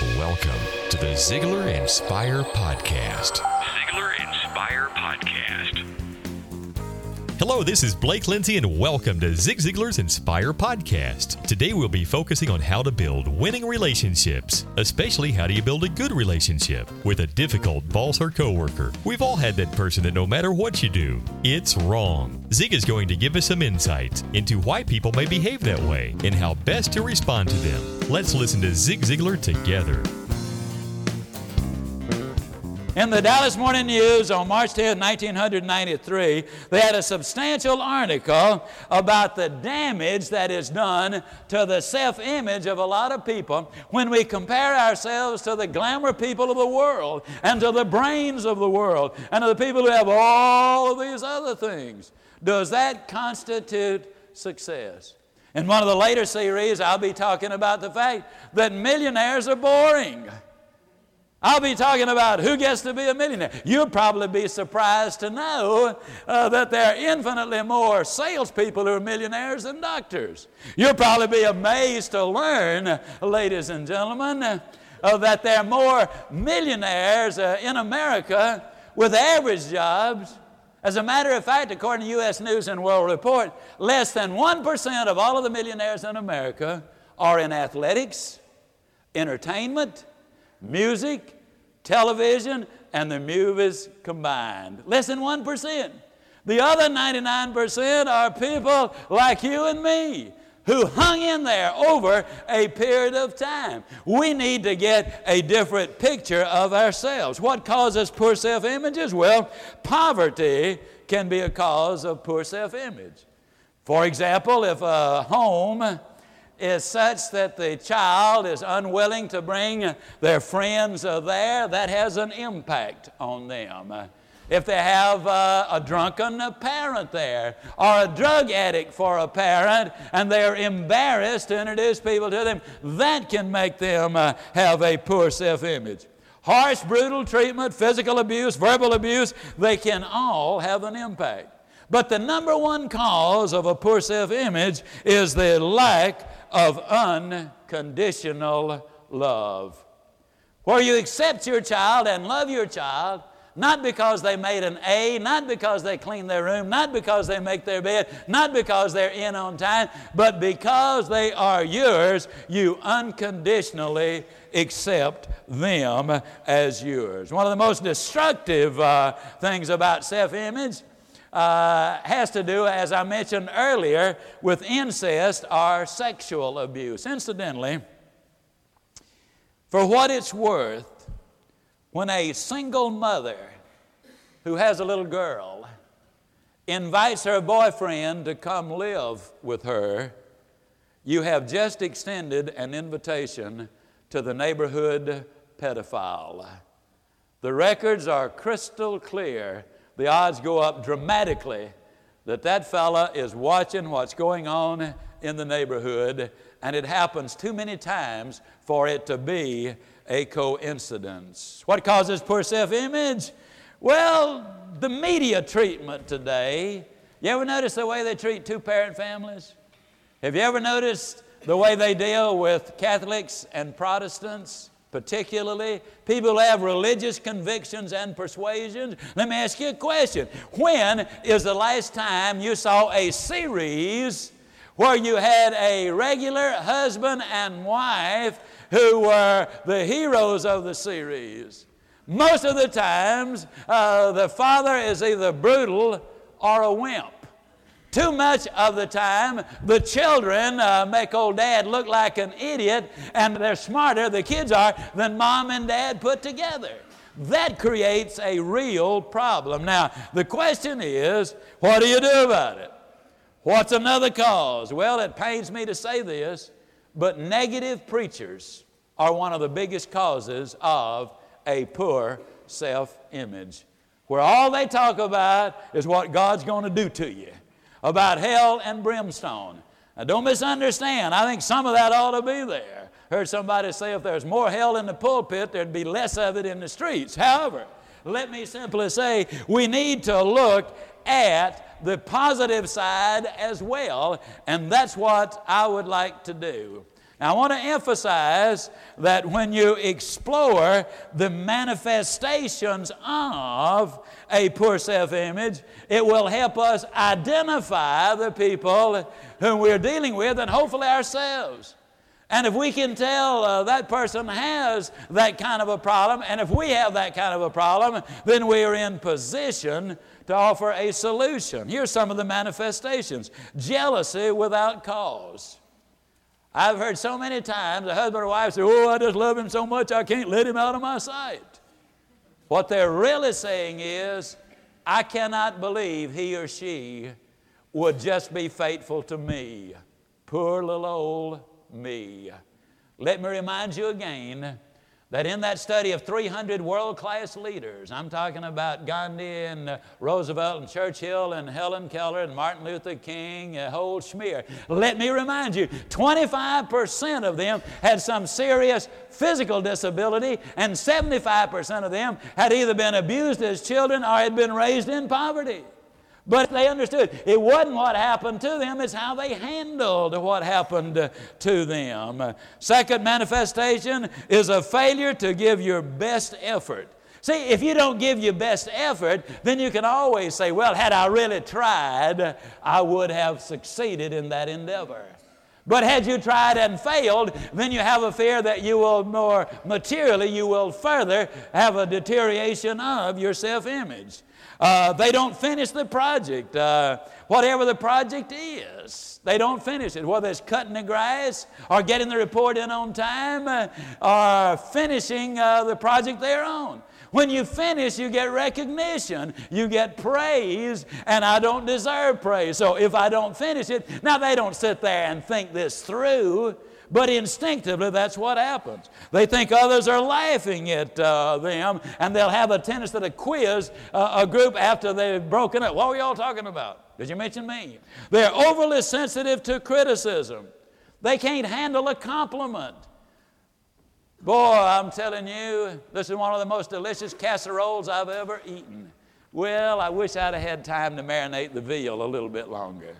Welcome to the Ziglar Inspire Podcast. Ziglar Inspire Podcast. Hello, this is Blake Lindsay, and welcome to Zig Ziglar's Inspire Podcast. Today we'll be focusing on how to build winning relationships, especially how do you build a good relationship with a difficult boss or coworker. We've all had that person that no matter what you do, it's wrong. Zig is going to give us some insights into why people may behave that way and how best to respond to them. Let's listen to Zig Ziglar together. In the Dallas Morning News on March 10, 1993, they had a substantial article about the damage that is done to the self image of a lot of people when we compare ourselves to the glamour people of the world and to the brains of the world and to the people who have all of these other things. Does that constitute success? In one of the later series, I'll be talking about the fact that millionaires are boring. I'll be talking about who gets to be a millionaire. You'll probably be surprised to know uh, that there are infinitely more salespeople who are millionaires than doctors. You'll probably be amazed to learn, ladies and gentlemen, uh, that there are more millionaires uh, in America with average jobs. As a matter of fact, according to U.S. News and World Report, less than 1% of all of the millionaires in America are in athletics, entertainment, music, television, and the movies combined. Less than 1%. The other 99% are people like you and me who hung in there over a period of time. We need to get a different picture of ourselves. What causes poor self images? Well, poverty can be a cause of poor self image. For example, if a home is such that the child is unwilling to bring their friends there, that has an impact on them. If they have uh, a drunken parent there or a drug addict for a parent and they're embarrassed to introduce people to them, that can make them uh, have a poor self image. Harsh, brutal treatment, physical abuse, verbal abuse, they can all have an impact. But the number one cause of a poor self image is the lack of unconditional love. Where you accept your child and love your child, not because they made an A, not because they clean their room, not because they make their bed, not because they're in on time, but because they are yours, you unconditionally accept them as yours. One of the most destructive uh, things about self image uh, has to do, as I mentioned earlier, with incest or sexual abuse. Incidentally, for what it's worth, when a single mother who has a little girl invites her boyfriend to come live with her, you have just extended an invitation to the neighborhood pedophile. The records are crystal clear the odds go up dramatically that that fella is watching what's going on in the neighborhood, and it happens too many times for it to be a coincidence. What causes poor self image? Well, the media treatment today. You ever notice the way they treat two parent families? Have you ever noticed the way they deal with Catholics and Protestants? Particularly people who have religious convictions and persuasions. Let me ask you a question. When is the last time you saw a series where you had a regular husband and wife who were the heroes of the series? Most of the times, uh, the father is either brutal or a wimp. Too much of the time, the children uh, make old dad look like an idiot, and they're smarter, the kids are, than mom and dad put together. That creates a real problem. Now, the question is what do you do about it? What's another cause? Well, it pains me to say this, but negative preachers are one of the biggest causes of a poor self image, where all they talk about is what God's going to do to you about hell and brimstone. Now, don't misunderstand. I think some of that ought to be there. Heard somebody say if there's more hell in the pulpit, there'd be less of it in the streets. However, let me simply say we need to look at the positive side as well, and that's what I would like to do. Now, I want to emphasize that when you explore the manifestations of a poor self image, it will help us identify the people whom we're dealing with and hopefully ourselves. And if we can tell uh, that person has that kind of a problem, and if we have that kind of a problem, then we are in position to offer a solution. Here's some of the manifestations jealousy without cause. I've heard so many times a husband or wife say, Oh, I just love him so much I can't let him out of my sight. What they're really saying is, I cannot believe he or she would just be faithful to me. Poor little old me. Let me remind you again that in that study of 300 world class leaders, I'm talking about Gandhi and uh, Roosevelt and Churchill and Helen Keller and Martin Luther King, uh, whole schmear. Let me remind you 25% of them had some serious physical disability, and 75% of them had either been abused as children or had been raised in poverty. But they understood it wasn't what happened to them, it's how they handled what happened to them. Second manifestation is a failure to give your best effort. See, if you don't give your best effort, then you can always say, well, had I really tried, I would have succeeded in that endeavor. But had you tried and failed, then you have a fear that you will more materially, you will further have a deterioration of your self image. Uh, they don't finish the project. Uh, whatever the project is, they don't finish it. Whether it's cutting the grass or getting the report in on time uh, or finishing uh, the project they're on. When you finish, you get recognition, you get praise, and I don't deserve praise. So if I don't finish it, now they don't sit there and think this through. But instinctively, that's what happens. They think others are laughing at uh, them, and they'll have a tendency to quiz uh, a group after they've broken up. What were y'all talking about? Did you mention me? They're overly sensitive to criticism. They can't handle a compliment. Boy, I'm telling you, this is one of the most delicious casseroles I've ever eaten. Well, I wish I'd have had time to marinate the veal a little bit longer.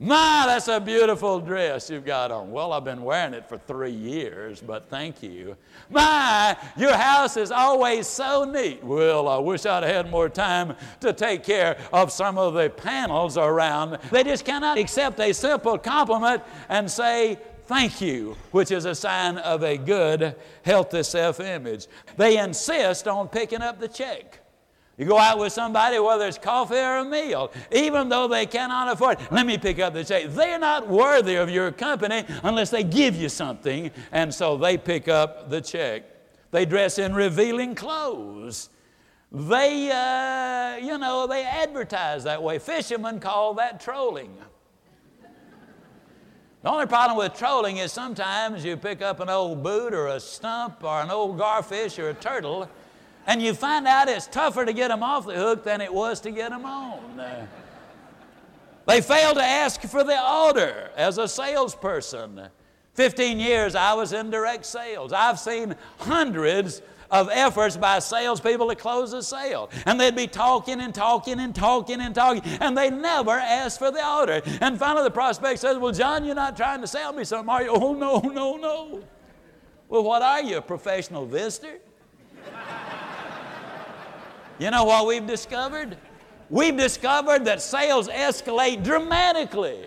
My, that's a beautiful dress you've got on. Well, I've been wearing it for three years, but thank you. My, your house is always so neat. Well, I wish I'd had more time to take care of some of the panels around. They just cannot accept a simple compliment and say, thank you, which is a sign of a good, healthy self image. They insist on picking up the check. You go out with somebody, whether it's coffee or a meal, even though they cannot afford it. Let me pick up the check. They're not worthy of your company unless they give you something, and so they pick up the check. They dress in revealing clothes. They, uh, you know, they advertise that way. Fishermen call that trolling. The only problem with trolling is sometimes you pick up an old boot or a stump or an old garfish or a turtle and you find out it's tougher to get them off the hook than it was to get them on. Uh, they failed to ask for the order as a salesperson. 15 years I was in direct sales. I've seen hundreds of efforts by salespeople to close a sale. And they'd be talking and talking and talking and talking, and they never asked for the order. And finally, the prospect says, Well, John, you're not trying to sell me something, are you? Oh, no, no, no. Well, what are you, a professional visitor? You know what we've discovered? We've discovered that sales escalate dramatically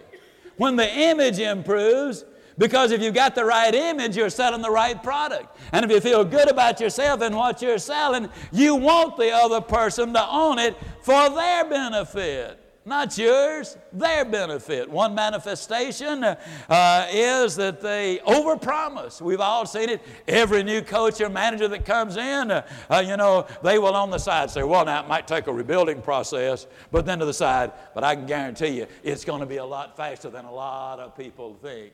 when the image improves because if you've got the right image, you're selling the right product. And if you feel good about yourself and what you're selling, you want the other person to own it for their benefit not yours, their benefit. One manifestation uh, is that they overpromise. We've all seen it. Every new coach or manager that comes in, uh, uh, you know, they will on the side say, well, now it might take a rebuilding process, but then to the side, but I can guarantee you it's going to be a lot faster than a lot of people think.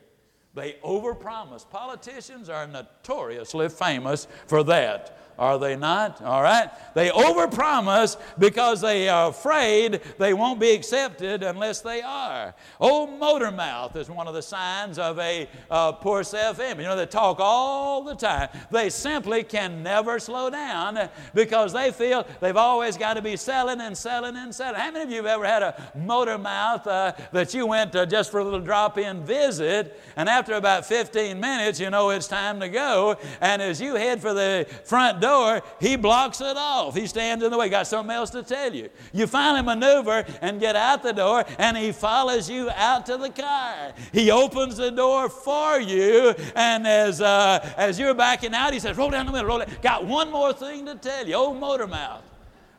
They overpromise. Politicians are notoriously famous for that. Are they not? All right. They overpromise because they are afraid they won't be accepted unless they are. Old motor mouth is one of the signs of a uh, poor self-image. You know, they talk all the time. They simply can never slow down because they feel they've always got to be selling and selling and selling. How many of you have ever had a motor mouth uh, that you went just for a little drop-in visit, and after about 15 minutes, you know it's time to go. And as you head for the front door, he blocks it off. He stands in the way, got something else to tell you. You finally maneuver and get out the door, and he follows you out to the car. He opens the door for you, and as, uh, as you're backing out, he says, Roll down the window. roll it. Got one more thing to tell you. Old motor mouth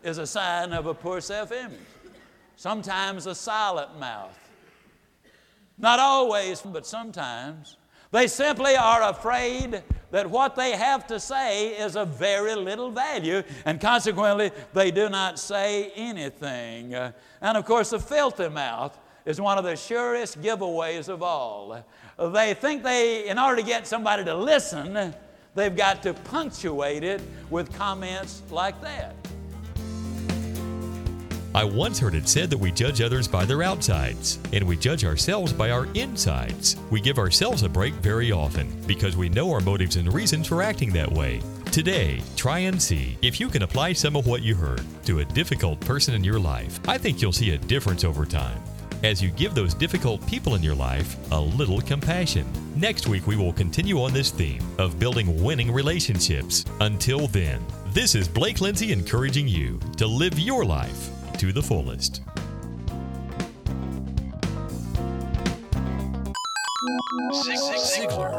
is a sign of a poor self image. Sometimes a silent mouth. Not always, but sometimes. They simply are afraid that what they have to say is of very little value, and consequently, they do not say anything. And of course, a filthy mouth is one of the surest giveaways of all. They think they, in order to get somebody to listen, they've got to punctuate it with comments like that. I once heard it said that we judge others by their outsides, and we judge ourselves by our insides. We give ourselves a break very often because we know our motives and reasons for acting that way. Today, try and see if you can apply some of what you heard to a difficult person in your life. I think you'll see a difference over time as you give those difficult people in your life a little compassion. Next week, we will continue on this theme of building winning relationships. Until then, this is Blake Lindsay encouraging you to live your life to the fullest. Ziglar.